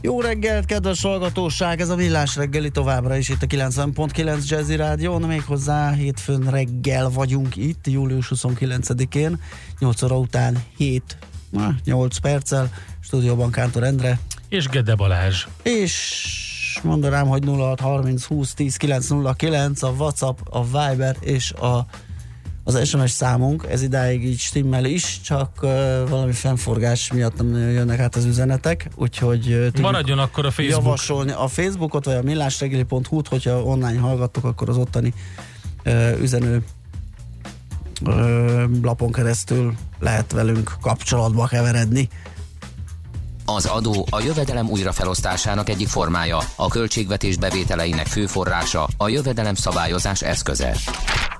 Jó reggelt, kedves hallgatóság! Ez a Villás reggeli továbbra is itt a 90.9 Jazzy Rádión, méghozzá hétfőn reggel vagyunk itt, július 29-én, 8 óra után 7, 8 perccel, stúdióban Kántor Endre. És Gede Balázs. És mondanám, hogy 06 30 20 10 909 a WhatsApp, a Viber és a az SMS számunk, ez idáig így stimmel is, csak uh, valami fennforgás miatt nem jönnek át az üzenetek, úgyhogy uh, maradjon akkor a Facebook. Javasolni a Facebookot, vagy a millásregeli.hu-t, hogyha online hallgattok, akkor az ottani uh, üzenő uh, lapon keresztül lehet velünk kapcsolatba keveredni. Az adó a jövedelem újrafelosztásának egyik formája, a költségvetés bevételeinek fő forrása, a jövedelem szabályozás eszköze.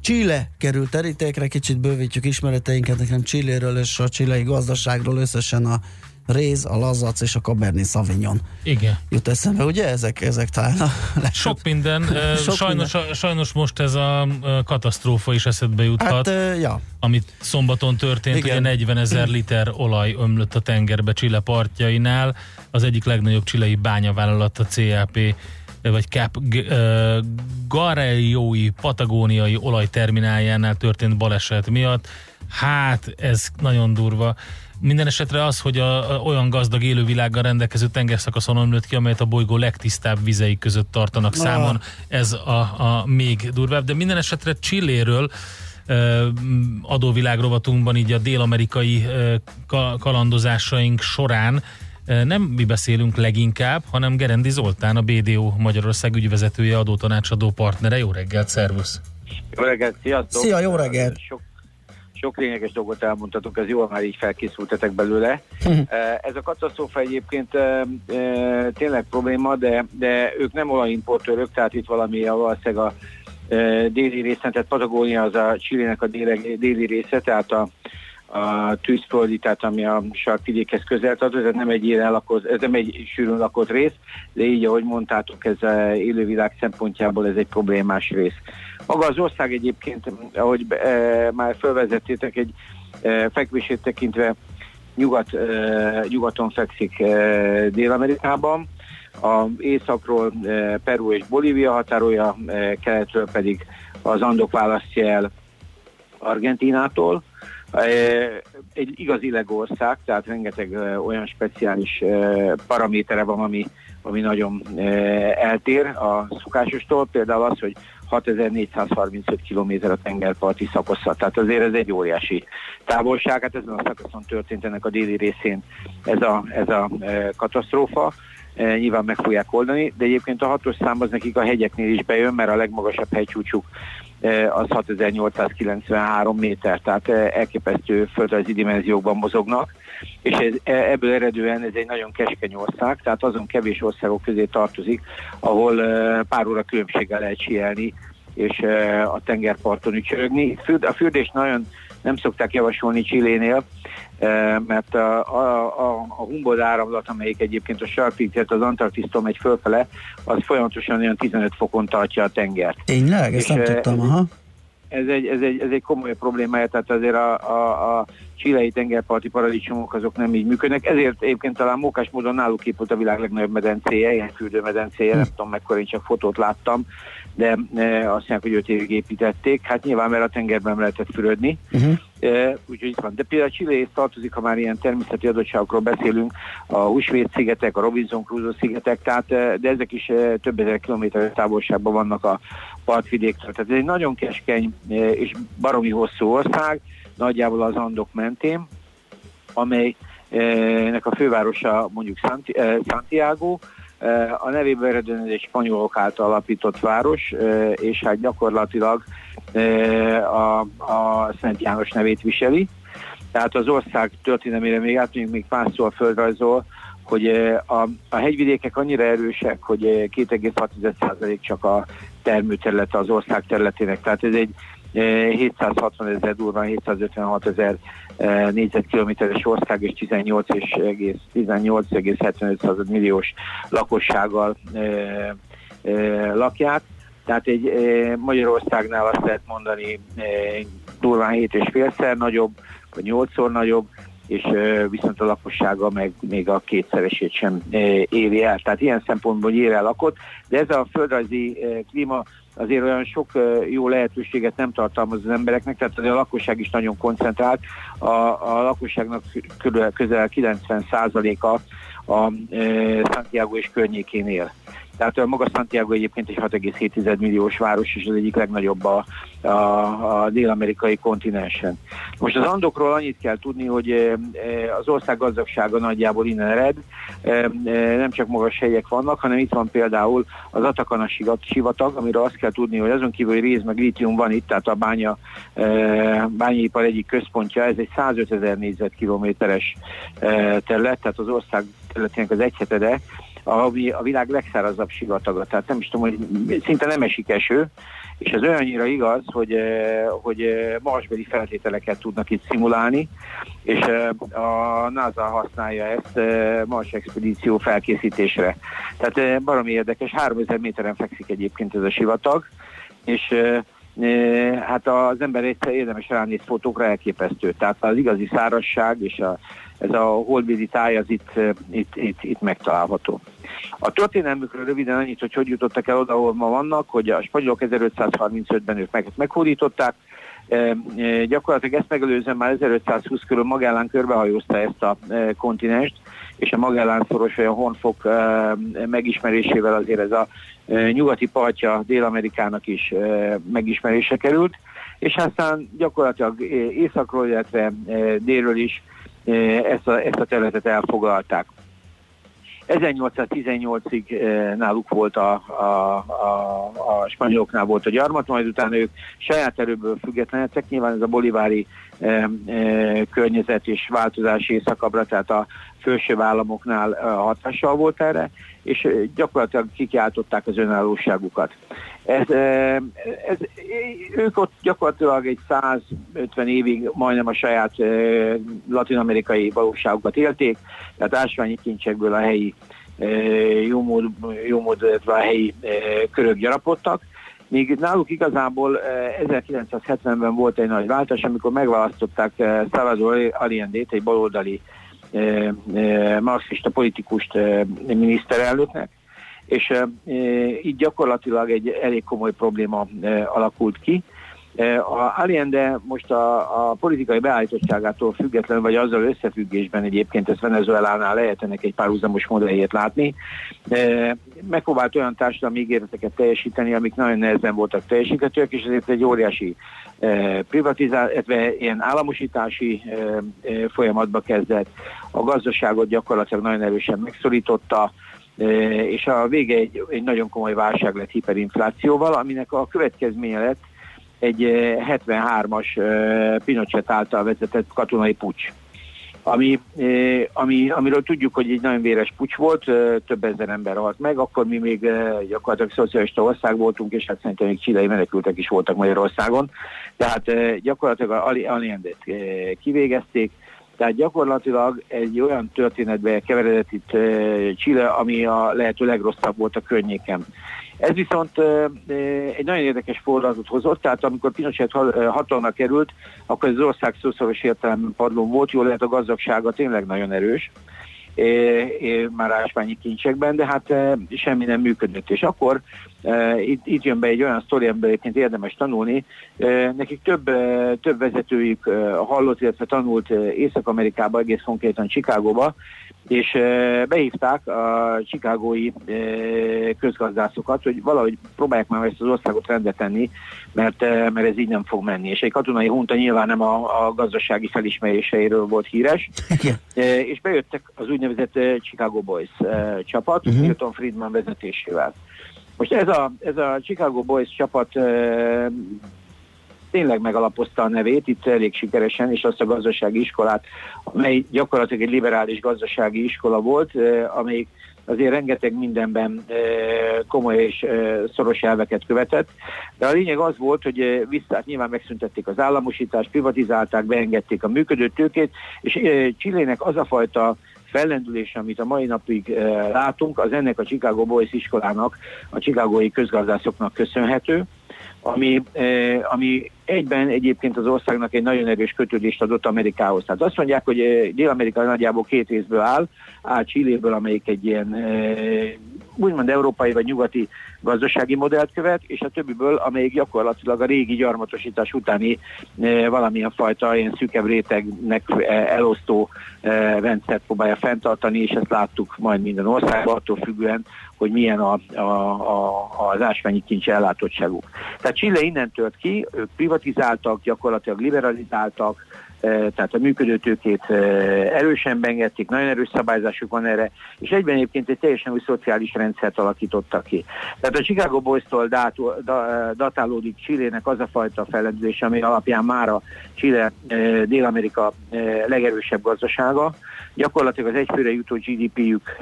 Chile került terítékre, kicsit bővítjük ismereteinket, nekem Chiléről és a csilei gazdaságról összesen a réz, a lazac és a Cabernet Sauvignon. Igen. Jut eszembe, ugye? Ezek, ezek talán a Sok minden. Sok sajnos, minden. sajnos most ez a katasztrófa is eszedbe juthat. Hát, ja. Amit szombaton történt, Igen. ugye 40 ezer liter olaj ömlött a tengerbe Chile partjainál. Az egyik legnagyobb csilei bányavállalat, a CAP vagy Cap uh, Gareljói patagóniai olajtermináljánál történt baleset miatt. Hát ez nagyon durva. Minden esetre az, hogy a, a, olyan gazdag élővilággal rendelkező tengerszakaszon ömlött ki, amelyet a bolygó legtisztább vizei között tartanak ah. számon, ez a, a még durvább. De minden esetre Csilléről adóvilágrovatunkban így a dél-amerikai kalandozásaink során nem mi beszélünk leginkább, hanem Gerendi Zoltán, a BDO Magyarország ügyvezetője, adótanácsadó partnere. Jó reggelt, szervusz! Jó reggelt, sziasztok! Szia, jó reggelt! Sok, sok lényeges dolgot elmondtatok, ez jól már így felkészültetek belőle. Hm. ez a katasztrófa egyébként tényleg probléma, de, de ők nem olajimportőrök, tehát itt valami a valószínűleg a déli részen, tehát Patagónia az a Csillének a déli, déli része, tehát a a tűzföldi, tehát ami a sarkvidékhez közel tartozik, ez nem egy ilyen lakott, ez nem egy sűrűn lakott rész, de így, ahogy mondtátok, ez a élővilág szempontjából ez egy problémás rész. Maga az ország egyébként, ahogy e, már felvezettétek, egy e, fekvését tekintve nyugat, e, nyugaton fekszik e, Dél-Amerikában, a északról e, Peru és Bolívia határolja, e, keletről pedig az Andok választja el Argentinától, egy igazi legország, tehát rengeteg olyan speciális paramétere van, ami, ami nagyon eltér a szokásostól. Például az, hogy 6435 km a tengerparti szakasza, tehát azért ez egy óriási távolság, hát ezen a szakaszon történt ennek a déli részén ez a, ez a katasztrófa. E, nyilván meg fogják oldani, de egyébként a hatos szám az nekik a hegyeknél is bejön, mert a legmagasabb hegycsúcsuk e, az 6893 méter, tehát e, elképesztő földrajzi dimenziókban mozognak, és ez, ebből eredően ez egy nagyon keskeny ország, tehát azon kevés országok közé tartozik, ahol pár óra különbséggel lehet sielni, és a tengerparton ücsörögni. A fürdés nagyon nem szokták javasolni Csillénél, mert a, a, a, a Humboldt áramlat, amelyik egyébként a sarkig, tehát az Antarktisztól megy fölfele, az folyamatosan olyan 15 fokon tartja a tengert. Tényleg? Ezt nem tudtam, aha. Ez egy, ez, egy, ez egy komoly problémája, tehát azért a, a, a csilei tengerparti paradicsomok azok nem így működnek, ezért egyébként talán mókás módon náluk épült a világ legnagyobb medencéje, ilyen fürdőmedencéje, nem tudom mekkora, én csak fotót láttam, de azt mondják, hogy öt évig építették. Hát nyilván, mert a tengerben lehetett fürödni. Uh-huh. E, úgyhogy itt van. De például Chile tartozik, ha már ilyen természeti adottságokról beszélünk, a Húsvét szigetek, a Robinson Crusoe szigetek, tehát, de ezek is több ezer kilométer távolságban vannak a partvidéktől. Tehát ez egy nagyon keskeny és baromi hosszú ország, nagyjából az Andok mentén, amelynek a fővárosa mondjuk Santiago, a nevében eredően egy spanyolok által alapított város, és hát gyakorlatilag a, a Szent János nevét viseli. Tehát az ország történelmére még átmegyünk még a földrajzol, hogy a, a hegyvidékek annyira erősek, hogy 2,6% csak a termőterülete az ország területének. Tehát ez egy 760 ezer durván 756 ezer négyzetkilométeres ország és 18,75 milliós lakossággal lakják. Tehát egy Magyarországnál azt lehet mondani durván 7,5-szer nagyobb, vagy 8-szor nagyobb, és viszont a lakossága meg még a kétszeresét sem éri el. Tehát ilyen szempontból el lakott, de ez a földrajzi klíma azért olyan sok jó lehetőséget nem tartalmaz az embereknek, tehát a lakosság is nagyon koncentrált. A, a lakosságnak közel 90%-a a Santiago és környékén él. Tehát maga Santiago egyébként egy 6,7 milliós város, és az egyik legnagyobb a, a, a dél-amerikai kontinensen. Most az Andokról annyit kell tudni, hogy az ország gazdagsága nagyjából innen ered, nem csak magas helyek vannak, hanem itt van például az Atakana sivatag, amiről azt kell tudni, hogy azon kívül, hogy rész meg lítium van itt, tehát a bánya, bányaipar egyik központja, ez egy 105 ezer négyzetkilométeres terület, tehát az ország területének az egyhetede, ami a világ legszárazabb sivataga. Tehát nem is tudom, hogy szinte nem esik eső, és ez olyannyira igaz, hogy, eh, hogy eh, marsbeli feltételeket tudnak itt szimulálni, és eh, a NASA használja ezt Mars expedíció felkészítésre. Tehát baromi érdekes, 3000 méteren fekszik egyébként ez a sivatag, és hát az ember egyszer érdemes ránéz fotókra elképesztő. Tehát az igazi szárasság és a, ez a holdvízi táj az itt, itt, itt, itt megtalálható. A történelmükről röviden annyit, hogy hogy jutottak el oda, ahol ma vannak, hogy a spanyolok 1535-ben ők meg, meghódították, e, gyakorlatilag ezt megelőzően már 1520 körül Magellán körbehajózta ezt a e, kontinenst, és a Magellán szoros vagy a Honfok e, megismerésével azért ez a e, nyugati partja Dél-Amerikának is e, megismerése került, és aztán gyakorlatilag északról, illetve délről is ezt a, ezt a területet elfoglalták. 1818-ig eh, náluk volt a, a, a, a spanyoloknál volt a gyarmat, majd utána ők saját erőből függetlenedtek. Nyilván ez a bolivári e, e, környezet és változás északabbra, tehát a főső államoknál hatással volt erre, és gyakorlatilag kikiáltották az önállóságukat. Ez, ez, ők ott gyakorlatilag egy 150 évig majdnem a saját latin-amerikai valóságukat élték, tehát ásványi kincsekből a helyi jó mód, jó mód a helyi körök gyarapodtak, Míg náluk igazából 1970-ben volt egy nagy váltás, amikor megválasztották Salvador Allende-t, egy baloldali marxista politikust miniszterelnöknek, és így gyakorlatilag egy elég komoly probléma alakult ki. A Allende most a, a politikai beállítottságától függetlenül, vagy azzal összefüggésben egyébként ezt Venezuelánál lehet ennek egy párhuzamos modelljét látni, megpróbált olyan társadalmi ígéreteket teljesíteni, amik nagyon nehezen voltak teljesíthetőek, és ezért egy óriási privatizál, ilyen államosítási folyamatba kezdett, a gazdaságot gyakorlatilag nagyon erősen megszorította, és a vége egy, egy nagyon komoly válság lett hiperinflációval, aminek a következménye lett egy 73-as Pinochet által vezetett katonai pucs. Ami, ami, amiről tudjuk, hogy egy nagyon véres pucs volt, több ezer ember halt meg, akkor mi még gyakorlatilag szocialista ország voltunk, és hát szerintem még csilei menekültek is voltak Magyarországon, tehát gyakorlatilag Alliandet kivégezték, tehát gyakorlatilag egy olyan történetbe keveredett itt Chile, ami a lehető legrosszabb volt a környéken. Ez viszont egy nagyon érdekes fordulatot hozott, tehát amikor Pinochet hatalma került, akkor az ország szószoros értelemben padlón volt, jól lehet a gazdagsága tényleg nagyon erős, már ásványi kincsekben, de hát semmi nem működött. És akkor itt, itt jön be egy olyan sztori, amiből egyébként érdemes tanulni. Nekik több, több vezetőjük hallott, illetve tanult Észak-Amerikába, egész konkrétan Chicagóba, és behívták a chicagói közgazdászokat, hogy valahogy próbálják már ezt az országot rendbe tenni, mert, mert ez így nem fog menni. És egy katonai hunta nyilván nem a, a gazdasági felismeréseiről volt híres, és bejöttek az úgynevezett Chicago Boys csapat, uh-huh. Milton Friedman vezetésével. Most ez a, ez a Chicago Boys csapat tényleg megalapozta a nevét, itt elég sikeresen, és azt a gazdasági iskolát, amely gyakorlatilag egy liberális gazdasági iskola volt, amelyik azért rengeteg mindenben komoly és szoros elveket követett. De a lényeg az volt, hogy visszát nyilván megszüntették az államosítást, privatizálták, beengedték a működő tőkét, és Csillének az a fajta fellendülés, amit a mai napig látunk, az ennek a Chicago Boys iskolának, a chicagói közgazdászoknak köszönhető ami, eh, ami egyben egyébként az országnak egy nagyon erős kötődést adott Amerikához. Tehát azt mondják, hogy eh, Dél-Amerika nagyjából két részből áll, áll Csilléből, amelyik egy ilyen eh, úgymond európai vagy nyugati gazdasági modellt követ, és a többiből, amelyik gyakorlatilag a régi gyarmatosítás utáni valamilyen fajta ilyen szűkebb rétegnek elosztó rendszert próbálja fenntartani, és ezt láttuk majd minden országban, attól függően, hogy milyen a, a, a, az ásványi kincs ellátottságuk. Tehát Chile innen tört ki, ők privatizáltak, gyakorlatilag liberalizáltak, tehát a működőtőkét erősen beengedték, nagyon erős szabályzásuk van erre, és egyben egyébként egy teljesen új szociális rendszert alakítottak ki. Tehát a Chicago Boys-tól datálódik Chilének az a fajta fellendülés, ami alapján már a Chile Dél-Amerika legerősebb gazdasága, Gyakorlatilag az egyfőre jutó GDP-jük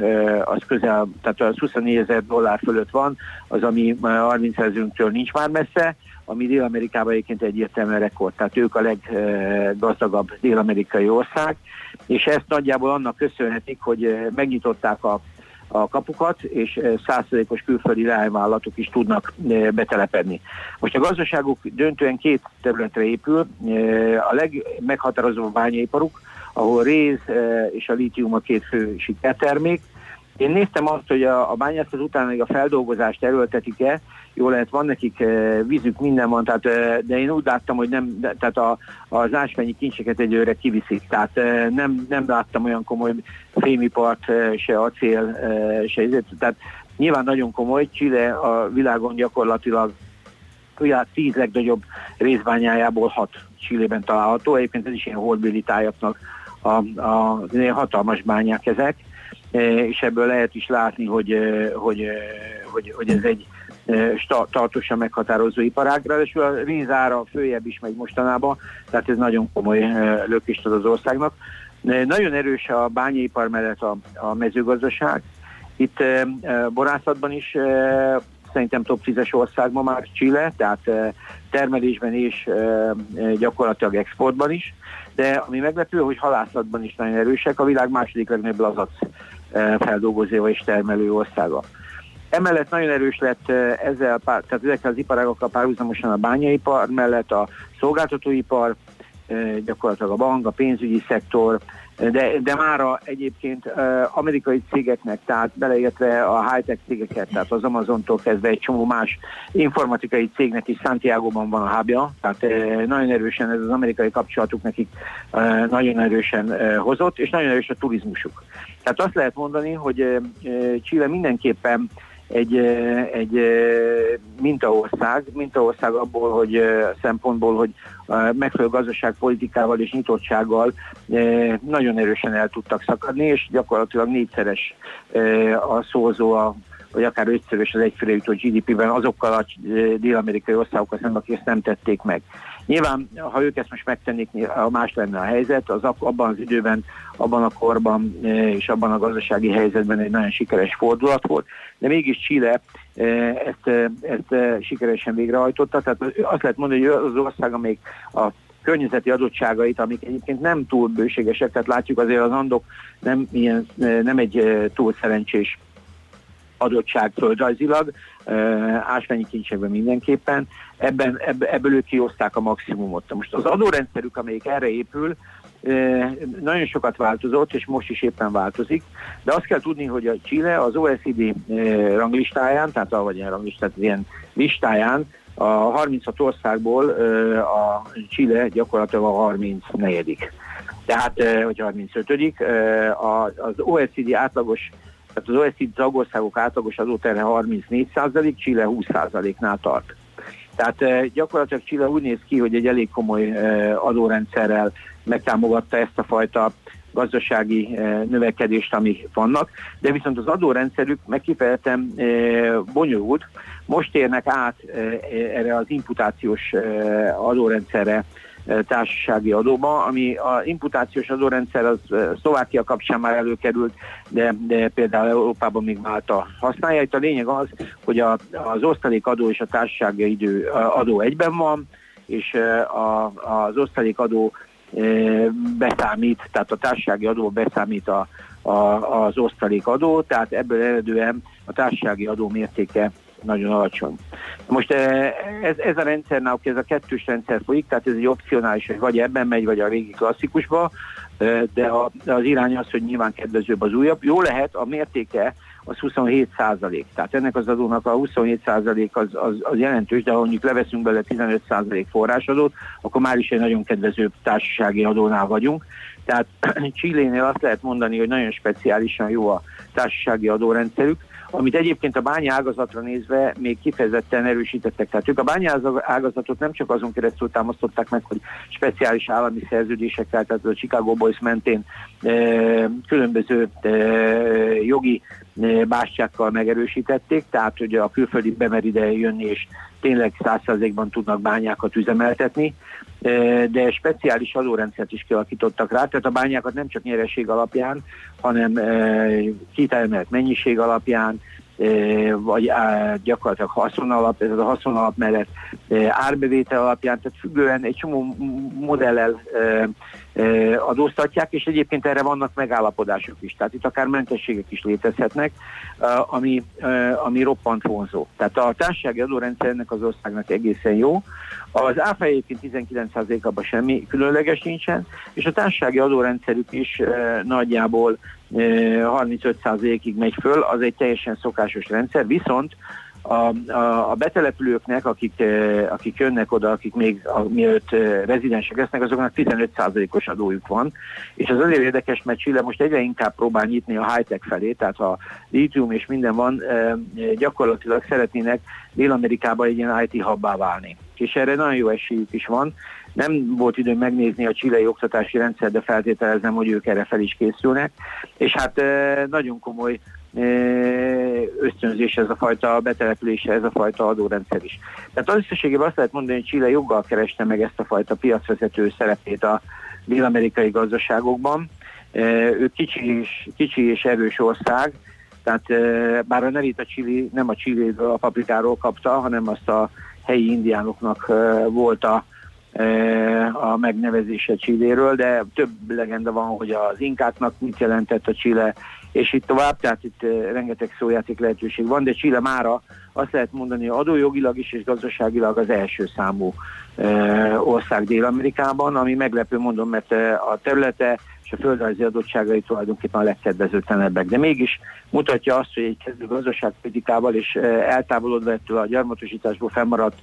az közel, tehát az 24 ezer dollár fölött van, az ami 30 ezerünktől nincs már messze, ami Dél-Amerikában egyébként egyértelműen rekord, tehát ők a leggazdagabb dél-amerikai ország, és ezt nagyjából annak köszönhetik, hogy megnyitották a a kapukat, és százszerékos külföldi leányvállalatok is tudnak betelepedni. Most a gazdaságuk döntően két területre épül. A legmeghatározóbb bányaiparuk, ahol réz eh, és a lítium a két fő sikertermék. Én néztem azt, hogy a, a bányászat után még a feldolgozást erőltetik-e, jó lehet, van nekik e, vízük, minden van, tehát, e, de én úgy láttam, hogy nem, de, tehát a, az ásványi kincseket egyőre kiviszik, tehát e, nem, nem láttam olyan komoly fémipart, se acél, se tehát nyilván nagyon komoly, Chile a világon gyakorlatilag világ tíz legnagyobb részbányájából hat Chilében található, egyébként ez is ilyen holdbéli tájaknak a, a hatalmas bányák ezek, és ebből lehet is látni, hogy, e, hogy, e, hogy, hogy ez egy tartósan meghatározó iparág, ráadásul a vízára följebb is megy mostanában, tehát ez nagyon komoly lökést ad az országnak. Nagyon erős a bányaipar mellett a, a mezőgazdaság. Itt borászatban is szerintem top 10-es ország ma már Chile, tehát termelésben és gyakorlatilag exportban is de ami meglepő, hogy halászatban is nagyon erősek, a világ második legnagyobb lazac eh, feldolgozó és termelő országa. Emellett nagyon erős lett eh, ezzel, tehát ezekkel az iparágokkal párhuzamosan a bányaipar, mellett a szolgáltatóipar, eh, gyakorlatilag a bank, a pénzügyi szektor, de, de mára egyébként amerikai cégeknek, tehát beleértve a high-tech cégeket, tehát az Amazontól kezdve egy csomó más informatikai cégnek is Santiago-ban van a hábja, tehát nagyon erősen ez az amerikai kapcsolatuk nekik nagyon erősen hozott, és nagyon erős a turizmusuk. Tehát azt lehet mondani, hogy Chile mindenképpen egy, egy mintaország, mintaország abból, hogy szempontból, hogy megfelelő gazdaságpolitikával és nyitottsággal nagyon erősen el tudtak szakadni, és gyakorlatilag négyszeres a szózó a vagy akár ötszörös az egyfőre jutó GDP-ben azokkal a dél-amerikai országokkal szemben, akik ezt nem tették meg. Nyilván, ha ők ezt most megtennék, más lenne a helyzet, az abban az időben, abban a korban és abban a gazdasági helyzetben egy nagyon sikeres fordulat volt, de mégis Chile ezt, ezt sikeresen végrehajtotta, tehát azt lehet mondani, hogy az ország, amelyik a környezeti adottságait, amik egyébként nem túl bőségesek, tehát látjuk azért az Andok nem, ilyen, nem egy túl szerencsés adottság földrajzilag, ásványi kincsekben mindenképpen, ebben, ebből ők kihozták a maximumot. Most az adórendszerük, amelyik erre épül, nagyon sokat változott, és most is éppen változik, de azt kell tudni, hogy a Chile az OECD ranglistáján, tehát a, vagy ilyen ranglistát, ilyen listáján a 36 országból a Chile gyakorlatilag a 34 tehát, hogy 35 az OECD átlagos tehát az OECD tagországok átlagos adóterhe 34 Chile 20 nál tart. Tehát gyakorlatilag Chile úgy néz ki, hogy egy elég komoly adórendszerrel megtámogatta ezt a fajta gazdasági növekedést, ami vannak, de viszont az adórendszerük megkifejezetten bonyolult. Most érnek át erre az imputációs adórendszerre társasági adóba, ami a imputációs adórendszer az Szlovákia kapcsán már előkerült, de, de például Európában még Málta használja. Itt a lényeg az, hogy a, az osztalék adó és a társasági idő adó egyben van, és a, az osztalék adó beszámít, tehát a társasági adó beszámít a, a, az osztalék adó, tehát ebből eredően a társasági adó mértéke nagyon alacsony. Most eh, ez, ez a rendszer, náluk ez a kettős rendszer folyik, tehát ez egy opcionális, hogy vagy ebben megy, vagy a régi klasszikusba, eh, de a, az irány az, hogy nyilván kedvezőbb az újabb. Jó lehet, a mértéke az 27 százalék. Tehát ennek az adónak a 27 százalék az, az, az jelentős, de ha mondjuk leveszünk bele 15 százalék forrásadót, akkor már is egy nagyon kedvező társasági adónál vagyunk. Tehát Csillénél azt lehet mondani, hogy nagyon speciálisan jó a társasági adórendszerük, amit egyébként a bánya nézve még kifejezetten erősítettek. Tehát ők a bánya ágazatot nem csak azon keresztül támasztották meg, hogy speciális állami szerződésekkel, tehát a Chicago Boys mentén e, különböző e, jogi bástyákkal megerősítették, tehát hogy a külföldi bemer ide jönni és tényleg százszerzékban tudnak bányákat üzemeltetni, de speciális adórendszert is kialakítottak rá, tehát a bányákat nem csak nyereség alapján, hanem kitermelt mennyiség alapján, vagy gyakorlatilag haszonalap, ez a haszonalap mellett árbevétel alapján, tehát függően egy csomó modellel adóztatják, és egyébként erre vannak megállapodások is. Tehát itt akár mentességek is létezhetnek, ami, ami roppant vonzó. Tehát a társasági adórendszernek az országnak egészen jó. Az áfa egyébként 19%-ában semmi különleges nincsen, és a társasági adórendszerük is nagyjából 35%-ig megy föl, az egy teljesen szokásos rendszer, viszont a, a, a betelepülőknek, akik, akik jönnek oda, akik még a, mielőtt rezidensek lesznek, azoknak 15%-os adójuk van, és az azért érdekes, mert Chile most egyre inkább próbál nyitni a high-tech felé, tehát ha litium és minden van, gyakorlatilag szeretnének Dél-Amerikában egy ilyen IT hubbá válni. És erre nagyon jó esélyük is van, nem volt időm megnézni a csilei oktatási rendszer, de feltételezem, hogy ők erre fel is készülnek. És hát nagyon komoly ösztönzés ez a fajta betelepülése, ez a fajta adórendszer is. Tehát az összességében azt lehet mondani, hogy Chile joggal kereste meg ezt a fajta piacvezető szerepét a dél-amerikai gazdaságokban. Ő kicsi és, kicsi és erős ország, tehát bár a nevét a Chili nem a Chiléről, a paprikáról kapta, hanem azt a helyi indiánoknak volt a, a megnevezése Csilléről, de több legenda van, hogy az inkáknak mit jelentett a Chile, és itt tovább, tehát itt rengeteg szójáték lehetőség van, de Chile mára azt lehet mondani, hogy adójogilag is és gazdaságilag az első számú ország Dél-Amerikában, ami meglepő mondom, mert a területe és a földrajzi adottságai tulajdonképpen a legkedvezőtlenebbek. De mégis mutatja azt, hogy egy kezdő gazdaságpolitikával és eltávolodva ettől a gyarmatosításból fennmaradt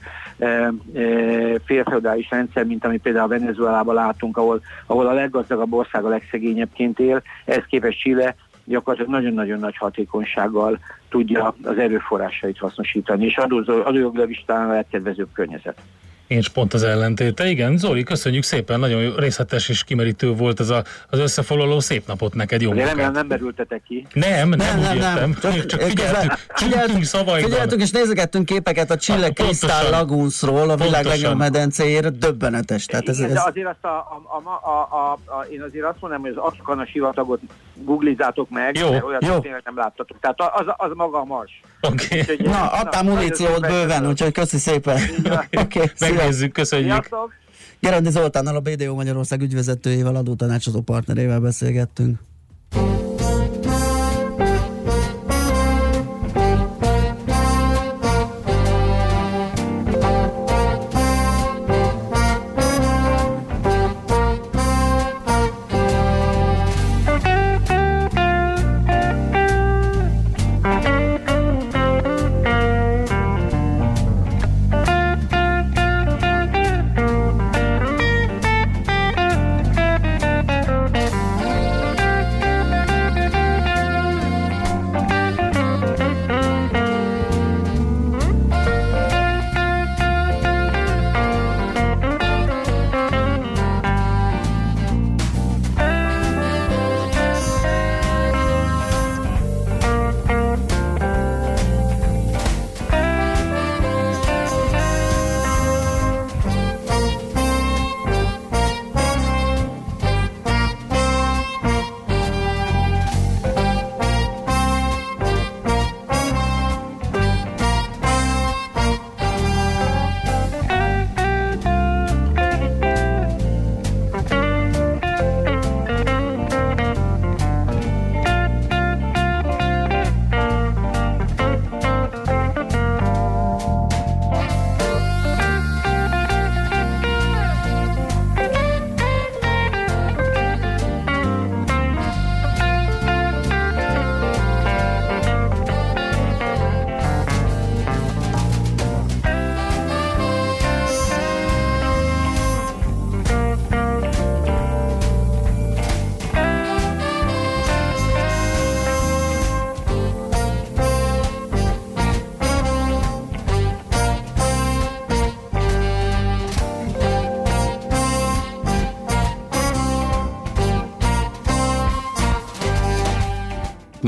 félfeudális rendszer, mint ami például Venezuelában látunk, ahol, ahol a leggazdagabb ország a legszegényebbként él, ez képest Chile gyakorlatilag nagyon-nagyon nagy hatékonysággal tudja az erőforrásait hasznosítani, és adójogilag is talán a legkedvezőbb környezet. Én pont az ellentéte. Igen, Zoli, köszönjük szépen, nagyon részletes és kimerítő volt ez a, az összefoglaló. Szép napot neked, jó munkát. Remélem nem berültetek ki. Nem, nem, nem, nem, nem. Csak, csak figyeltünk, figyeltünk. Figyeltünk és nézegettünk képeket a Chile Crystal Lagunsról, a világ legjobb medencéjéről, döbbenetes. Tehát ez, ez... De azért azt a, a, a, a, a, a, én azért azt mondom, hogy az Askana sivatagot googlizátok meg, jó, olyat jó. tényleg nem láttatok. Tehát az, az maga a mars. Okay. Na, adtál muníciót bőven, úgyhogy köszi szépen. okay, Megnézzük, köszönjük. Sziasztok. Gerendi Zoltánnal, a BDO Magyarország ügyvezetőjével, adótanácsadó partnerével beszélgettünk.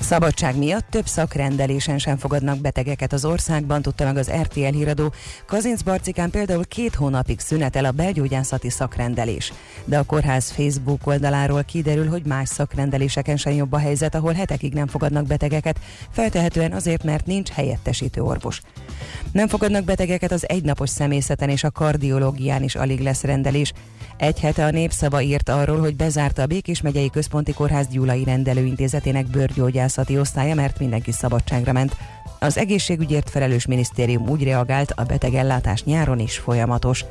Szabadság miatt több szakrendelésen sem fogadnak betegeket az országban, tudta meg az RTL híradó. Kazinc Barcikán például két hónapig szünetel a belgyógyászati szakrendelés. De a kórház Facebook oldaláról kiderül, hogy más szakrendeléseken sem jobb a helyzet, ahol hetekig nem fogadnak betegeket, feltehetően azért, mert nincs helyettesítő orvos. Nem fogadnak betegeket az egynapos személyzeten és a kardiológián is alig lesz rendelés. Egy hete a népszava írt arról, hogy bezárta a Békés megyei központi kórház Gyulai rendelőintézetének bőrgyógyászati osztálya, mert mindenki szabadságra ment. Az egészségügyért felelős minisztérium úgy reagált, a betegellátás nyáron is folyamatos.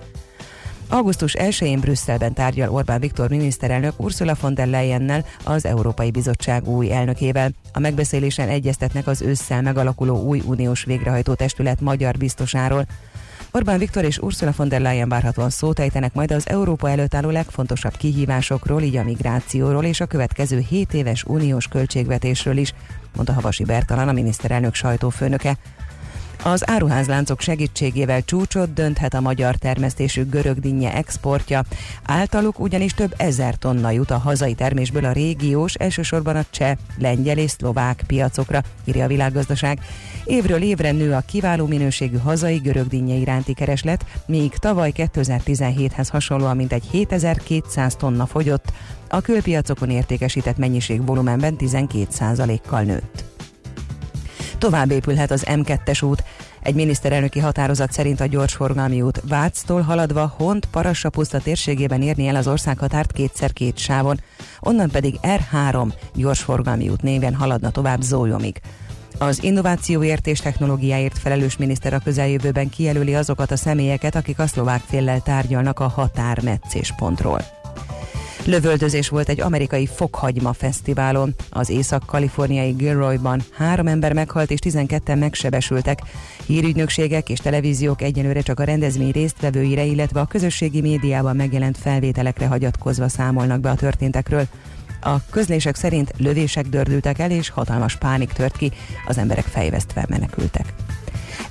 Augusztus 1-én Brüsszelben tárgyal Orbán Viktor miniszterelnök Ursula von der Leyennel, az Európai Bizottság új elnökével. A megbeszélésen egyeztetnek az ősszel megalakuló új uniós végrehajtó testület magyar biztosáról. Orbán Viktor és Ursula von der Leyen várhatóan szót ejtenek majd az Európa előtt álló legfontosabb kihívásokról, így a migrációról és a következő 7 éves uniós költségvetésről is, mondta Havasi Bertalan, a miniszterelnök sajtófőnöke. Az áruházláncok segítségével csúcsot dönthet a magyar termesztésű görögdinnye exportja. Általuk ugyanis több ezer tonna jut a hazai termésből a régiós, elsősorban a cseh, lengyel és szlovák piacokra, írja a világgazdaság. Évről évre nő a kiváló minőségű hazai görögdinnye iránti kereslet, míg tavaly 2017-hez hasonlóan mintegy 7200 tonna fogyott, a külpiacokon értékesített mennyiség volumenben 12%-kal nőtt. Tovább épülhet az M2-es út. Egy miniszterelnöki határozat szerint a gyorsforgalmi út Váctól haladva Hont Parassapuszta térségében érni el az országhatárt kétszer két sávon, onnan pedig R3 gyorsforgalmi út néven haladna tovább Zólyomig. Az innovációért és technológiáért felelős miniszter a közeljövőben kijelöli azokat a személyeket, akik a szlovák féllel tárgyalnak a határmetszéspontról. Lövöldözés volt egy amerikai fokhagyma fesztiválon. Az észak-kaliforniai Gilroyban három ember meghalt és 12-en megsebesültek. Hírügynökségek és televíziók egyenlőre csak a rendezvény résztvevőire, illetve a közösségi médiában megjelent felvételekre hagyatkozva számolnak be a történtekről. A közlések szerint lövések dördültek el, és hatalmas pánik tört ki, az emberek fejvesztve menekültek.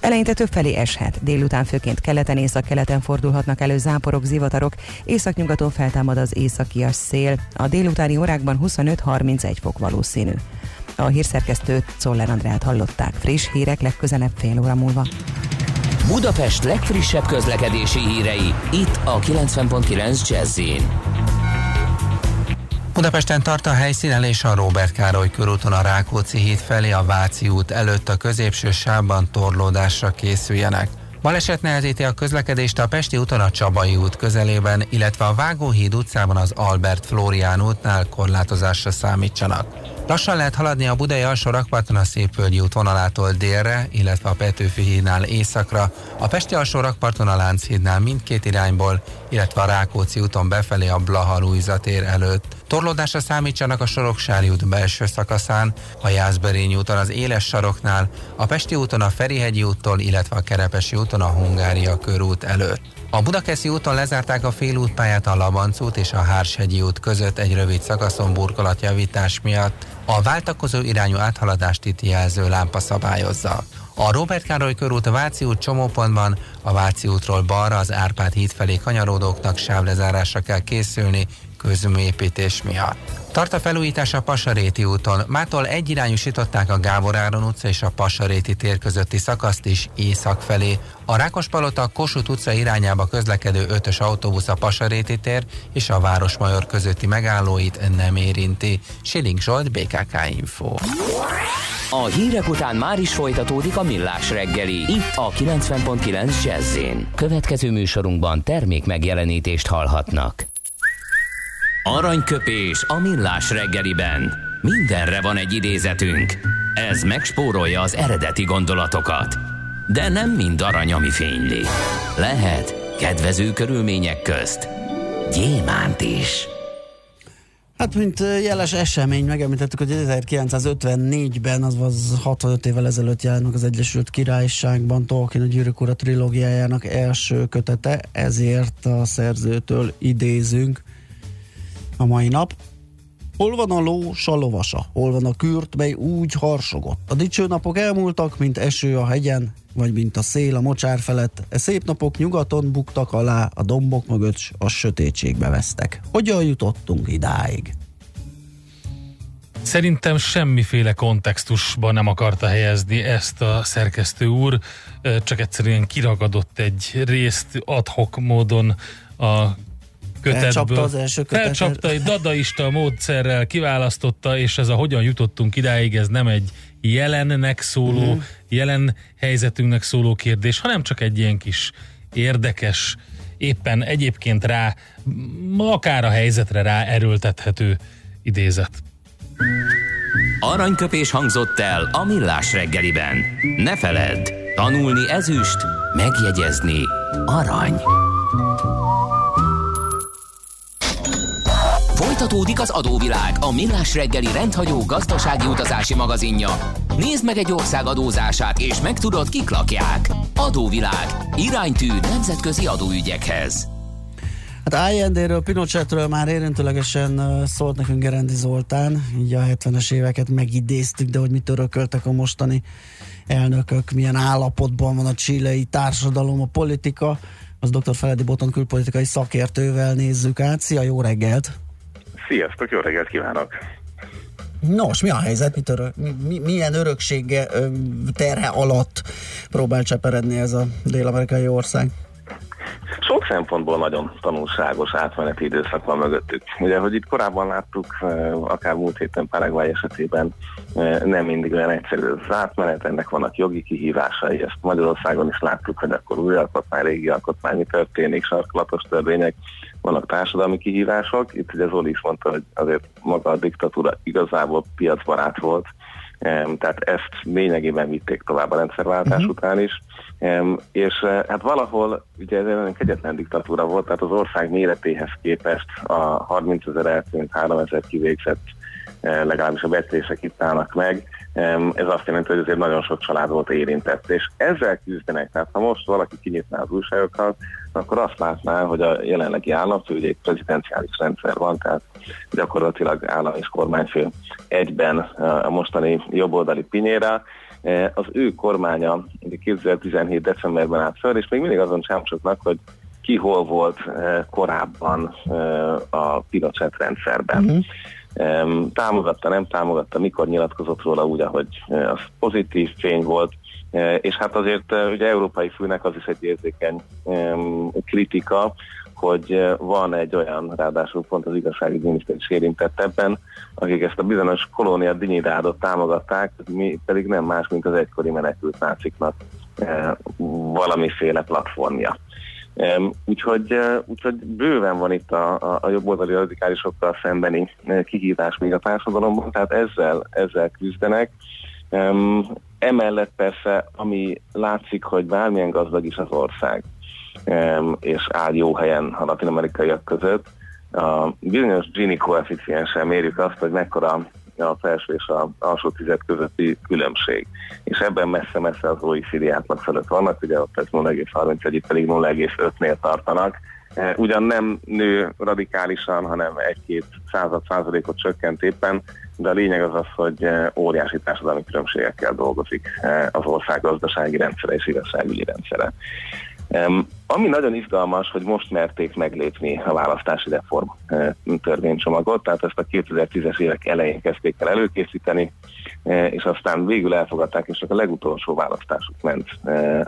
Eleinte több felé eshet, délután főként keleten, észak-keleten fordulhatnak elő záporok, zivatarok, északnyugaton feltámad az északias szél. A délutáni órákban 25-31 fok valószínű. A hírszerkesztőt Czoller Andrát hallották. Friss hírek legközelebb fél óra múlva. Budapest legfrissebb közlekedési hírei, itt a 90.9 jazz Budapesten tart a helyszínelés a Robert Károly körúton a Rákóczi híd felé a Váci út előtt a középső sávban torlódásra készüljenek. Baleset nehezíti a közlekedést a Pesti úton a Csabai út közelében, illetve a Vágóhíd utcában az Albert Flórián útnál korlátozásra számítsanak. Lassan lehet haladni a Budai alsó rakparton a Szépvölgyi út vonalától délre, illetve a Petőfi hídnál északra, a Pesti alsó rakparton a Lánchídnál mindkét irányból, illetve a Rákóczi úton befelé a Blaha tér előtt. Torlódásra számítsanak a Soroksári út belső szakaszán, a Jászberényi úton az Éles saroknál, a Pesti úton a Ferihegyi úttól, illetve a Kerepesi úton a Hungária körút előtt. A Budakeszi úton lezárták a félútpályát a Labanc és a Hárshegyi út között egy rövid szakaszon burkolatjavítás miatt. A váltakozó irányú áthaladást itt jelző lámpa szabályozza. A Robert Károly körút Váci út csomópontban, a Váci útról balra az Árpád híd felé kanyarodóknak sávlezárásra kell készülni közműépítés miatt. Tart a felújítás a Pasaréti úton. Mától egyirányúsították a Gábor Áron utca és a Pasaréti tér közötti szakaszt is észak felé. A Rákospalota Kossuth utca irányába közlekedő ötös autóbusz a Pasaréti tér és a Városmajor közötti megállóit nem érinti. Siling Zsolt, BKK Info. A hírek után már is folytatódik a millás reggeli. Itt a 90.9 jazz Következő műsorunkban termék megjelenítést hallhatnak. Aranyköpés a millás reggeliben. Mindenre van egy idézetünk. Ez megspórolja az eredeti gondolatokat. De nem mind arany, ami fényli. Lehet kedvező körülmények közt gyémánt is. Hát, mint jeles esemény, megemlítettük, hogy 1954-ben, az 65 évvel ezelőtt jelent az Egyesült Királyságban Tolkien a Gyűrűk Ura trilógiájának első kötete, ezért a szerzőtől idézünk a mai nap. Hol van a ló, s a lovasa? Hol van a kürt, mely úgy harsogott? A dicső napok elmúltak, mint eső a hegyen, vagy mint a szél a mocsár felett. E szép napok nyugaton buktak alá, a dombok mögött a sötétségbe vesztek. Hogyan jutottunk idáig? Szerintem semmiféle kontextusban nem akarta helyezni ezt a szerkesztő úr, csak egyszerűen kiragadott egy részt adhok módon a kötetből. Felcsapta az első kötetet. Felcsapta egy dadaista módszerrel, kiválasztotta, és ez a hogyan jutottunk idáig, ez nem egy jelennek szóló, uh-huh. jelen helyzetünknek szóló kérdés, hanem csak egy ilyen kis érdekes, éppen egyébként rá, akár a helyzetre rá erőltethető idézet. Aranyköpés hangzott el a millás reggeliben. Ne feledd, tanulni ezüst, megjegyezni arany. Folytatódik az adóvilág, a millás reggeli rendhagyó gazdasági utazási magazinja. Nézd meg egy ország adózását, és megtudod, kik lakják. Adóvilág. Iránytű nemzetközi adóügyekhez. Hát Allende-ről, Pinochetről már érintőlegesen szólt nekünk Gerendi Zoltán, így a 70-es éveket megidéztük, de hogy mit örököltek a mostani elnökök, milyen állapotban van a csilei társadalom, a politika, az dr. Feledi Boton külpolitikai szakértővel nézzük át. Szia, jó reggelt! Sziasztok, jó reggelt kívánok! Nos, mi a helyzet? Mit örök, mi, milyen öröksége terhe alatt próbál cseperedni ez a dél-amerikai ország? Sok szempontból nagyon tanulságos átmeneti időszak van mögöttük. Ugye, hogy itt korábban láttuk, akár múlt héten Paraguay esetében nem mindig olyan egyszerű az átmenet, ennek vannak jogi kihívásai, ezt Magyarországon is láttuk, hogy akkor új alkotmány, régi alkotmány, mi történik, sarkalatos törvények, vannak társadalmi kihívások. Itt ugye Zoli is mondta, hogy azért maga a diktatúra igazából piacbarát volt, tehát ezt lényegében vitték tovább a rendszerváltás uh-huh. után is, és eh, hát valahol ugye ez egy nagyon kegyetlen diktatúra volt, tehát az ország méretéhez képest a 30 ezer eltűnt, 3 ezer kivégzett eh, legalábbis a becslések itt állnak meg, ez azt jelenti, hogy azért nagyon sok család volt érintett, és ezzel küzdenek. Tehát ha most valaki kinyitná az újságokat, akkor azt látná, hogy a jelenlegi államfő, ugye egy prezidenciális rendszer van, tehát gyakorlatilag állam és kormányfő egyben a mostani jobboldali pinyéra, e, az ő kormánya 2017. decemberben állt föl, és még mindig azon csámcsoknak, hogy ki hol volt e, korábban a Pinochet rendszerben. Uh-huh támogatta, nem támogatta, mikor nyilatkozott róla úgy, ahogy az pozitív fény volt, és hát azért ugye európai főnek az is egy érzékeny kritika, hogy van egy olyan, ráadásul pont az igazságügyi miniszter is érintett ebben, akik ezt a bizonyos kolónia dinyidádot támogatták, mi pedig nem más, mint az egykori menekült náciknak valamiféle platformja. Úgyhogy, úgyhogy bőven van itt a, a, a jobboldali radikálisokkal szembeni kihívás még a társadalomban, tehát ezzel, ezzel küzdenek. Emellett persze, ami látszik, hogy bármilyen gazdag is az ország, és áll jó helyen a latin-amerikaiak között, a bizonyos Gini koeficienssel mérjük azt, hogy mekkora a felső és a alsó tized közötti különbség. És ebben messze-messze az OECD átlag fölött vannak, ugye ott ez 0,31, pedig 0,5-nél tartanak, Ugyan nem nő radikálisan, hanem egy-két század százalékot csökkent éppen, de a lényeg az az, hogy óriási társadalmi különbségekkel dolgozik az ország gazdasági rendszere és igazságügyi rendszere. Ami nagyon izgalmas, hogy most merték meglépni a választási reform törvénycsomagot, tehát ezt a 2010-es évek elején kezdték el előkészíteni, és aztán végül elfogadták, és csak a legutolsó választásuk ment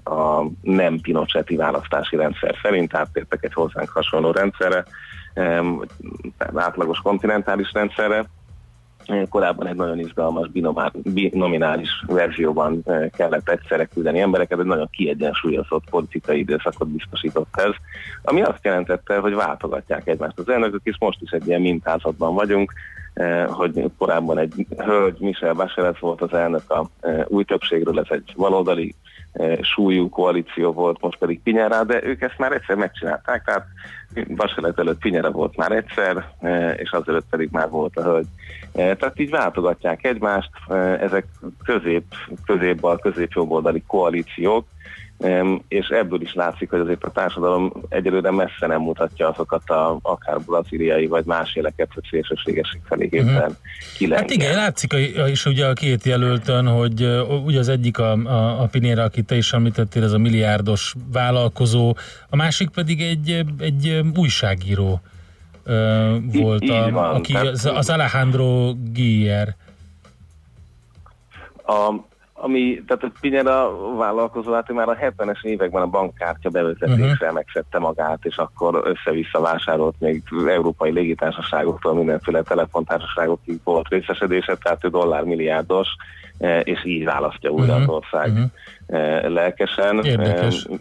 a nem Pinochetti választási rendszer szerint, áttértek egy hozzánk hasonló rendszerre, átlagos kontinentális rendszerre, korábban egy nagyon izgalmas binominális verzióban eh, kellett egyszerre küldeni embereket, egy nagyon kiegyensúlyozott politikai időszakot biztosított ez, ami azt jelentette, hogy váltogatják egymást az elnökök, és most is egy ilyen mintázatban vagyunk, eh, hogy korábban egy hölgy, Michel Bachelet volt az elnök a eh, új többségről, ez egy baloldali súlyú koalíció volt, most pedig Pinyera, de ők ezt már egyszer megcsinálták, tehát Bachelet előtt Pinyera volt már egyszer, és azelőtt pedig már volt a hölgy. Tehát így váltogatják egymást, ezek közép, középbal, középjobboldali koalíciók, és ebből is látszik, hogy azért a társadalom egyelőre messze nem mutatja azokat a akár braziliai vagy más éleket, hogy szélsőségesség felé uh-huh. Hát igen, látszik is ugye a két jelöltön, hogy ugye az egyik a, a, a Pinera, akit te is említettél, ez a milliárdos vállalkozó, a másik pedig egy, egy újságíró volt, a, van, aki az, az Alejandro Gier. A, ami, tehát a Pinyera vállalkozó, hát már a 70-es években a bankkártya bevezetésre uh-huh. megszedte magát, és akkor össze-vissza vásárolt még európai légitársaságoktól mindenféle telefontársaságokig volt részesedése, tehát ő dollármilliárdos, e, és így választja újra uh-huh. az ország uh-huh. lelkesen. Érdekes. E,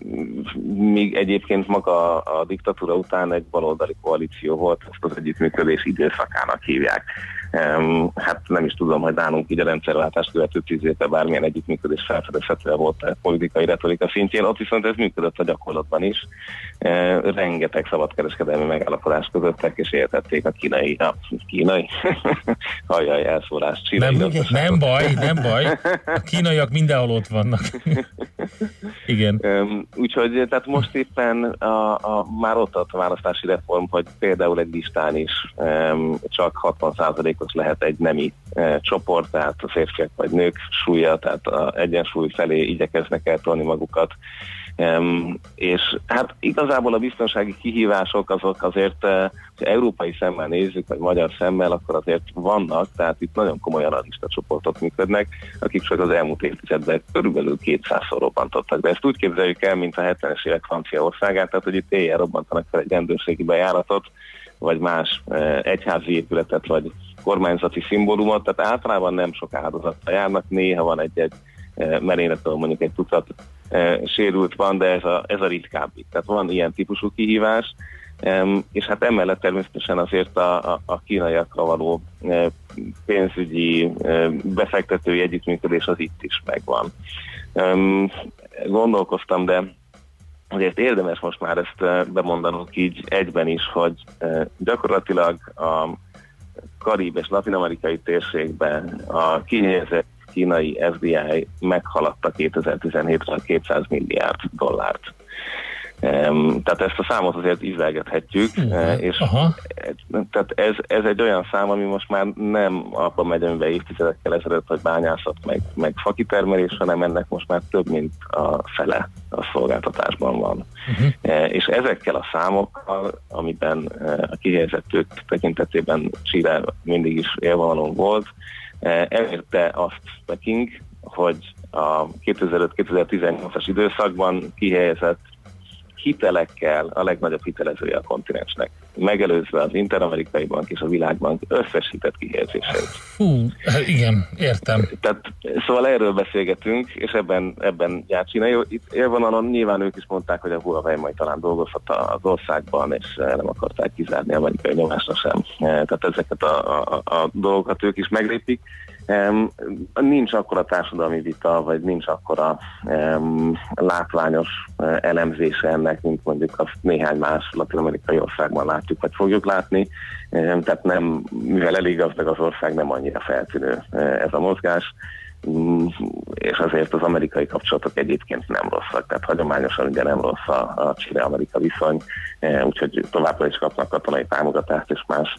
míg egyébként maga a diktatúra után egy baloldali koalíció volt, ezt az együttműködés időszakának hívják. Hát nem is tudom, hogy nálunk így a rendszerváltást követő tíz évben bármilyen együttműködés felfedezhető volt a politikai retorika szintjén, ott viszont ez működött a gyakorlatban is. Rengeteg szabadkereskedelmi megállapodás közöttek, és értették a kínai, a kínai, hajjaj, elszólás, nem, nem baj, nem baj. A kínaiak mindenhol ott vannak. Igen. Úgyhogy tehát most éppen a, a, már ott a választási reform, hogy például egy listán is csak 60%-os lehet egy nemi uh, csoport, tehát a férfiak vagy nők súlya, tehát a egyensúly felé igyekeznek eltolni magukat. Um, és hát igazából a biztonsági kihívások azok azért, uh, ha európai szemmel nézzük, vagy magyar szemmel, akkor azért vannak, tehát itt nagyon komoly analista csoportok működnek, akik csak az elmúlt évtizedben körülbelül 200-szor robbantottak. De ezt úgy képzeljük el, mint a 70-es évek Franciaországát, tehát hogy itt éjjel robbantanak fel egy rendőrségi bejáratot, vagy más uh, egyházi épületet, vagy kormányzati szimbólumot, tehát általában nem sok áldozattal járnak, néha van egy-egy merényletől mondjuk egy tucat sérült van, de ez a, ez a ritkábbi. Tehát van ilyen típusú kihívás, és hát emellett természetesen azért a, a, a kínaiakkal való pénzügyi befektetői együttműködés az itt is megvan. Gondolkoztam, de azért érdemes most már ezt bemondanunk így egyben is, hogy gyakorlatilag a karib és latin-amerikai térségben a kihelyezett kínai FDI meghaladta 2017-re 200 milliárd dollárt. Tehát ezt a számot azért ízlelgethetjük, uh-huh. és Aha. tehát ez, ez egy olyan szám, ami most már nem abban megy, amiben évtizedekkel ezelőtt, hogy bányászat meg, meg fakitermelés, hanem ennek most már több, mint a fele a szolgáltatásban van. Uh-huh. És ezekkel a számokkal, amiben a kihelyezett tekintetében Chile mindig is élvonalon volt, elérte azt Peking, hogy a 2005-2018-as időszakban kihelyezett hitelekkel a legnagyobb hitelezője a kontinensnek, megelőzve az Interamerikai Bank és a Világbank összes hitett kihelyezéseit. Hú, igen, értem. Tehát, szóval erről beszélgetünk, és ebben, ebben jár Csína. Itt élvonalon nyilván ők is mondták, hogy a Huawei majd talán dolgozhat az országban, és nem akarták kizárni a amerikai nyomásra sem. Tehát ezeket a, a, a dolgokat ők is meglépik. Nincs akkora társadalmi vita, vagy nincs akkora látványos uh, elemzése ennek, mint mondjuk azt néhány más latin-amerikai országban látjuk, vagy fogjuk látni. Tehát nem, mivel elég gazdag az ország, nem annyira feltűnő uh, ez a mozgás. Mm, és azért az amerikai kapcsolatok egyébként nem rosszak, tehát hagyományosan ugye nem rossz a, a Chile-Amerika viszony, úgyhogy továbbra is kapnak katonai támogatást és más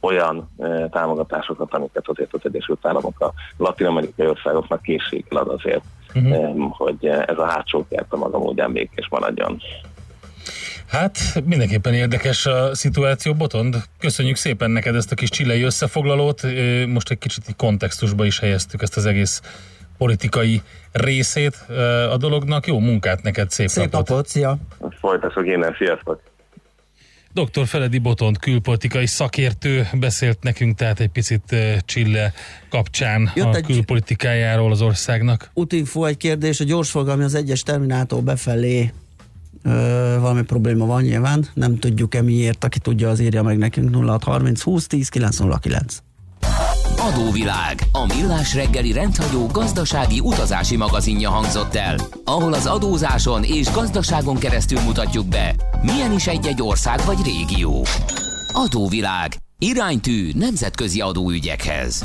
olyan támogatásokat, amiket azért az Egyesült Államok a latin-amerikai országoknak készséggel ad azért, uh-huh. hogy ez a hátsó kert a maga módján békés maradjon. Hát mindenképpen érdekes a szituáció, Botond. Köszönjük szépen neked ezt a kis csilei összefoglalót. Most egy kicsit kontextusba is helyeztük ezt az egész politikai részét a dolognak. Jó munkát neked, szép, szép napot! napot szia! Folytassuk innen, sziasztok! Dr. Feledi Botond külpolitikai szakértő beszélt nekünk tehát egy picit Csille kapcsán Jött a külpolitikájáról az országnak. Utinfo egy kérdés, a gyorsforgalmi az egyes terminától befelé valami probléma van nyilván, nem tudjuk-e miért, aki tudja, az írja meg nekünk 0630 20 10 909. Adóvilág, a millás reggeli rendhagyó gazdasági utazási magazinja hangzott el, ahol az adózáson és gazdaságon keresztül mutatjuk be, milyen is egy-egy ország vagy régió. Adóvilág, iránytű nemzetközi adóügyekhez.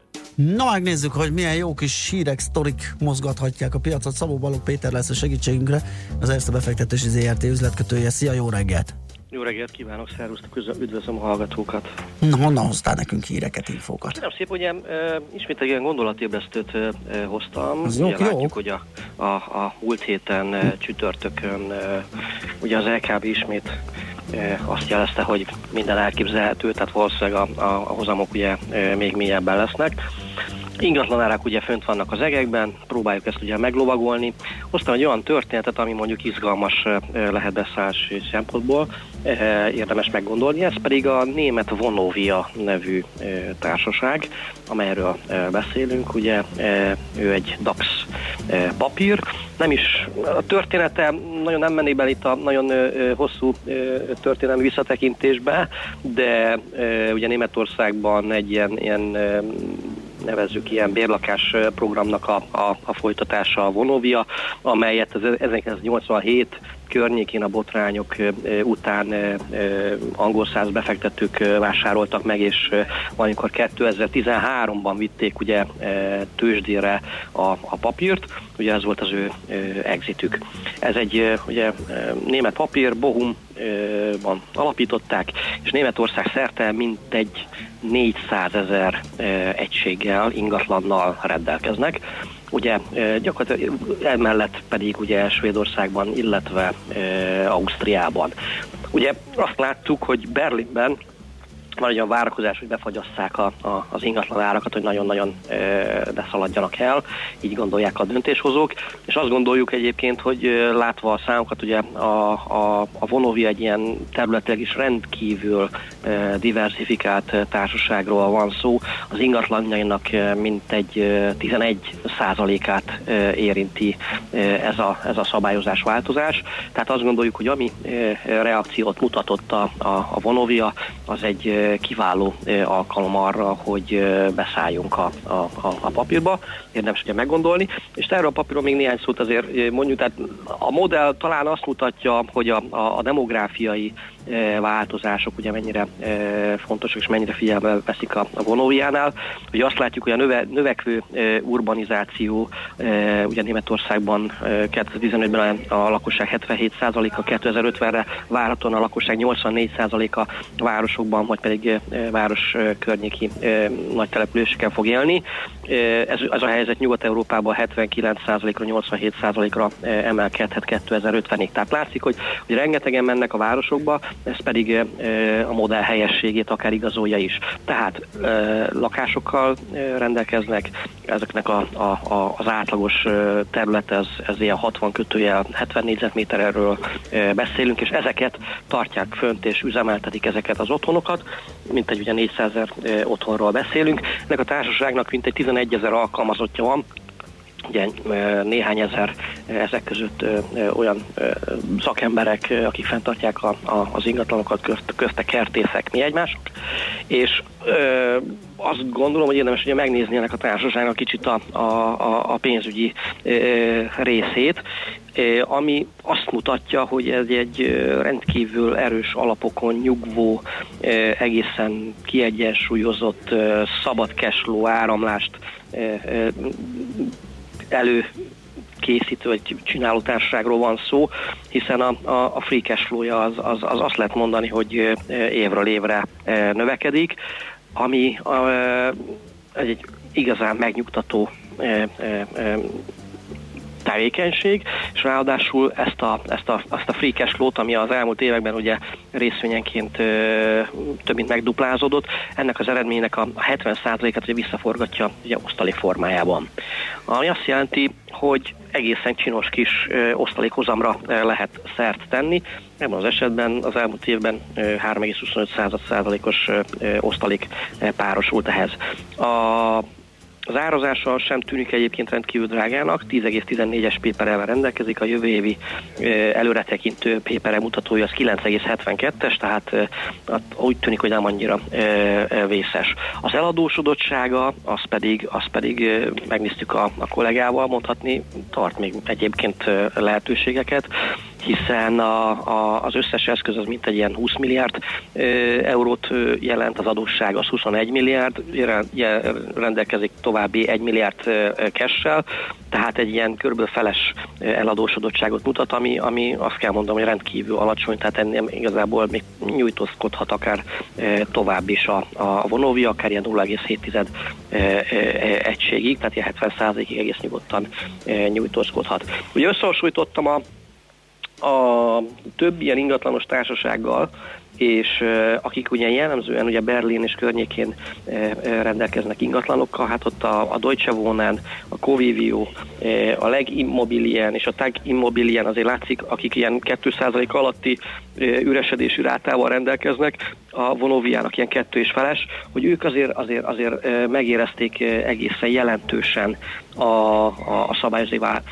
Na megnézzük, hogy milyen jó kis hírek, sztorik mozgathatják a piacot. Szabó Balogh Péter lesz a segítségünkre, az Erste befektetési ZRT üzletkötője. Szia, jó reggelt! Jó reggelt kívánok, szervusztok, üdvözlöm a hallgatókat. Na, honnan hoztál nekünk híreket, infókat? Nem szép, ugye e, ismét egy ilyen gondolatébresztőt e, hoztam. Az jó, ugye jó. látjuk, hogy a, a, a múlt héten e, csütörtökön e, ugye az LKB ismét e, azt jelezte, hogy minden elképzelhető, tehát valószínűleg a, a, a hozamok ugye e, még mélyebben lesznek. Ingatlanárak ugye fönt vannak az egekben, próbáljuk ezt ugye meglovagolni. Hoztam egy olyan történetet, ami mondjuk izgalmas lehet beszállási szempontból, érdemes meggondolni, ez pedig a német Vonovia nevű társaság, amelyről beszélünk, ugye ő egy DAX papír, nem is a története nagyon nem mennék bele itt a nagyon hosszú történelmi visszatekintésbe, de ugye Németországban egy ilyen, ilyen nevezzük ilyen bérlakás programnak a, a, a folytatása a Vonovia, amelyet az 1987 környékén a botrányok után angol száz befektetők vásároltak meg, és valamikor 2013-ban vitték ugye tőzsdére a, a papírt, ugye ez volt az ő exitük. Ez egy ugye német papír, Bohumban alapították, és Németország szerte mintegy 400 ezer egységgel, ingatlannal rendelkeznek. Ugye gyakorlatilag emellett pedig ugye Svédországban, illetve Ausztriában. Ugye azt láttuk, hogy Berlinben van egy olyan várakozás, hogy befagyasszák a, a, az ingatlan árakat, hogy nagyon-nagyon e, beszaladjanak el, így gondolják a döntéshozók, és azt gondoljuk egyébként, hogy e, látva a számokat, ugye a, a, a Vonovi egy ilyen területileg is rendkívül e, diversifikált társaságról van szó, az ingatlanjainak e, mintegy e, 11 százalékát e, érinti e, ez, a, ez a szabályozás változás, tehát azt gondoljuk, hogy ami e, reakciót mutatott a, a, a Vonovia, az egy kiváló alkalom arra, hogy beszálljunk a, a, a papírba, érdemes ugye meggondolni, és erről a papíron még néhány szót azért mondjuk, tehát a modell talán azt mutatja, hogy a, a, a demográfiai változások ugye mennyire fontosak és mennyire figyelme veszik a, a vonójánál. Ugye azt látjuk, hogy a növe, növekvő urbanizáció ugye Németországban 2015-ben a lakosság 77%-a, 2050-re várhatóan a lakosság 84%-a városokban, vagy pedig város környéki nagy településeken fog élni. Ez, ez a helyzet Nyugat-Európában 79%-ra, 87%-ra emelkedhet 2050-ig. Tehát látszik, hogy, hogy rengetegen mennek a városokba, ez pedig a modell helyességét akár igazolja is. Tehát lakásokkal rendelkeznek, ezeknek a, a, a, az átlagos terület, ez, ez ilyen 60 kötőjel 70 négyzetméterről beszélünk, és ezeket tartják fönt és üzemeltetik ezeket az otthonokat, mint egy ugye 400 ezer otthonról beszélünk. Ennek a társaságnak mintegy 11 ezer alkalmazottja van, ugye néhány ezer ezek között olyan szakemberek, akik fenntartják a, a, az ingatlanokat, közt, közte kertészek, mi egymások, és ö, azt gondolom, hogy érdemes ugye megnézni ennek a társaságnak kicsit a, a, a pénzügyi ö, részét, ö, ami azt mutatja, hogy ez egy rendkívül erős alapokon nyugvó, ö, egészen kiegyensúlyozott, ö, szabad cashflow áramlást ö, ö, elő készítő vagy csináló társaságról van szó, hiszen a, a, a free cash flow-ja az, az, az azt lehet mondani, hogy évről évre növekedik, ami egy igazán megnyugtató tevékenység, és ráadásul ezt a, ezt a, azt a free cash flow-t, ami az elmúlt években ugye részvényenként ö, több mint megduplázódott, ennek az eredménynek a 70%-et ugye visszaforgatja ugye osztalék formájában. Ami azt jelenti, hogy egészen csinos kis ö, osztalékhozamra ö, lehet szert tenni. Ebben az esetben az elmúlt évben 3,25%-os osztalék párosult ehhez. A az árazása sem tűnik egyébként rendkívül drágának, 10,14-es péperelvel rendelkezik, a jövő évi előretekintő pépere mutatója az 9,72-es, tehát úgy tűnik, hogy nem annyira vészes. Az eladósodottsága, az pedig, az pedig megnéztük a, a kollégával, mondhatni, tart még egyébként lehetőségeket. Hiszen a, a, az összes eszköz az mint egy ilyen 20 milliárd eurót jelent, az adósság az 21 milliárd, rendelkezik további 1 milliárd cash tehát egy ilyen körülbelül feles eladósodottságot mutat, ami, ami azt kell mondanom, hogy rendkívül alacsony, tehát ennél igazából még nyújtózkodhat akár tovább is a, a Vonovia, akár ilyen 0,7 egységig, tehát ilyen 70 ig egész nyugodtan nyújtózkodhat. Ugye összehasonlítottam a a több ilyen ingatlanos társasággal, és akik ugye jellemzően ugye Berlin és környékén rendelkeznek ingatlanokkal, hát ott a, a Deutsche Wohnen, a Covivio, a Legimmobilien és a Tag Immobilien azért látszik, akik ilyen 2% alatti üresedésű rátával rendelkeznek, a Vonoviának ilyen kettő és feles, hogy ők azért, azért, azért megérezték egészen jelentősen a, a,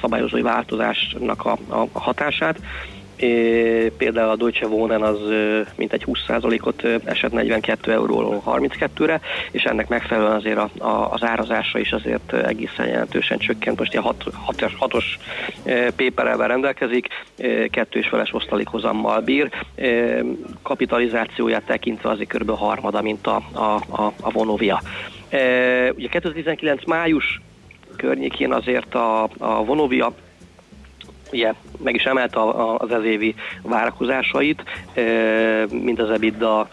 szabályozói, változásnak a, a hatását, Például a Deutsche Wohnen az mintegy 20%-ot esett 42 euróról 32-re, és ennek megfelelően azért a, a, az árazása is azért egészen jelentősen csökkent. Most ilyen 6, 6, 6-os péperelvel rendelkezik, kettő és feles osztalékhozammal bír. Kapitalizációját tekintve azért kb. harmada, mint a, a, a, a Vonovia. Ugye 2019 május környékén azért a, a Vonovia ugye meg is emelte az ezévi várakozásait, mind az EBITDA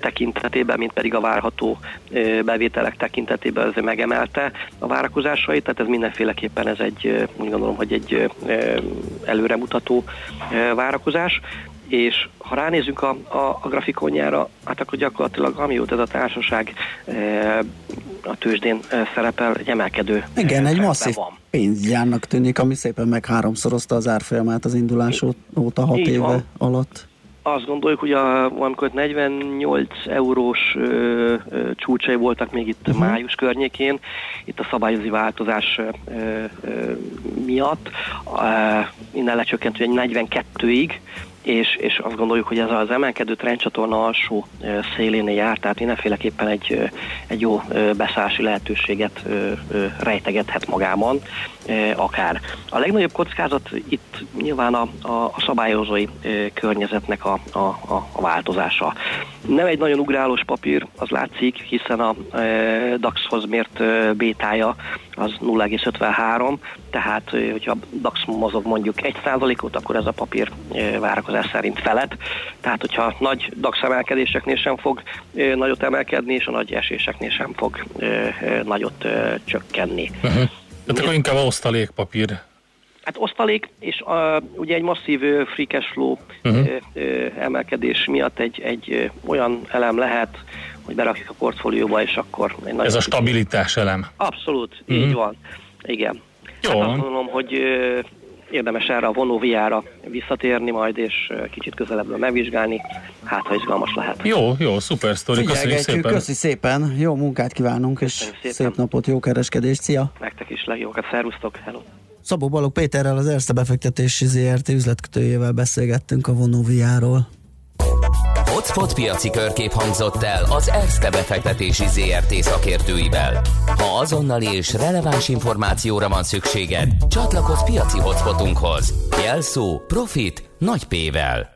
tekintetében, mint pedig a várható bevételek tekintetében azért megemelte a várakozásait, tehát ez mindenféleképpen ez egy, úgy gondolom, hogy egy előremutató várakozás és ha ránézünk a, a, a grafikonjára, hát akkor gyakorlatilag amióta ez a társaság e, a tőzsdén e, szerepel, egy emelkedő Igen, egy masszív van. pénzgyárnak tűnik, ami szépen meg háromszorozta az árfolyamát az indulás óta hat Így éve van. alatt. Azt gondoljuk, hogy a, amikor 48 eurós ö, ö, csúcsai voltak még itt uh-huh. május környékén, itt a szabályozi változás ö, ö, miatt, ö, innen lecsökkent egy 42-ig, és, és azt gondoljuk, hogy ez az emelkedő trendcsatorna alsó szélén jár, tehát mindenféleképpen egy, egy jó beszállási lehetőséget rejtegethet magában, akár. A legnagyobb kockázat itt nyilván a, a, a szabályozói környezetnek a, a, a változása. Nem egy nagyon ugrálós papír, az látszik, hiszen a DAX-hoz mért bétája az 0,53, tehát hogyha DAX mozog mondjuk 1%-ot, akkor ez a papír várakozás szerint felett. Tehát hogyha nagy DAX emelkedéseknél sem fog nagyot emelkedni, és a nagy eséseknél sem fog nagyot csökkenni. Uh-huh. Tehát akkor inkább osztalékpapír. Hát osztalék, és uh, ugye egy masszív free cash flow uh-huh. uh, emelkedés miatt egy, egy olyan elem lehet, hogy berakjuk a portfólióba, és akkor... Egy Ez a stabilitás elem. Abszolút, uh-huh. így van. Igen. Jó. Hát azt mondom, hogy érdemes erre a vonóviára visszatérni majd, és kicsit közelebbről megvizsgálni, hát ha izgalmas lehet. Jó, jó, szuper sztori, köszönjük szépen. Köszi szépen, jó munkát kívánunk, és szép napot, jó kereskedést, szia! Nektek is legjókat, szervusztok, hello! Szabó Balog Péterrel, az Erste befektetési ZRT üzletkötőjével beszélgettünk a vonóviáról. Hotspot piaci körkép hangzott el az Erste befektetési ZRT szakértőivel. Ha azonnali és releváns információra van szükséged, csatlakozz piaci hotspotunkhoz. Jelszó Profit nagy P-vel.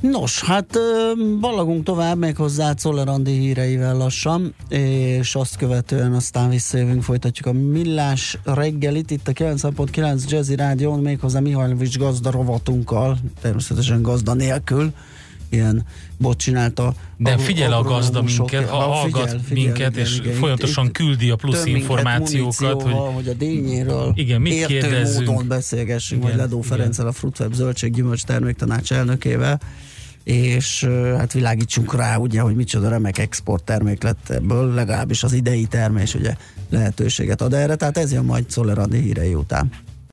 Nos, hát ballagunk tovább még hozzá Czoller híreivel lassan, és azt követően aztán visszajövünk, folytatjuk a millás reggelit itt a 9.9 Jazzy Rádión, méghozzá Mihajlovics gazda rovatunkkal, természetesen gazda nélkül, ilyen bot csinálta. De figyel a gazda minket, ha hallgat figyel, figyel, minket, igen, és igen, folyamatosan itt, küldi a plusz információkat. Hogy, hogy a dényéről igen, mit értő kérdezzünk? módon beszélgessünk, igen, vagy Ledó Ferenccel, a Fruitweb zöldség gyümölcs terméktanács elnökével és hát világítsunk rá, ugye, hogy micsoda remek export termék lett ebből, legalábbis az idei termés ugye lehetőséget ad erre, tehát ez jön majd Szoller hírei után.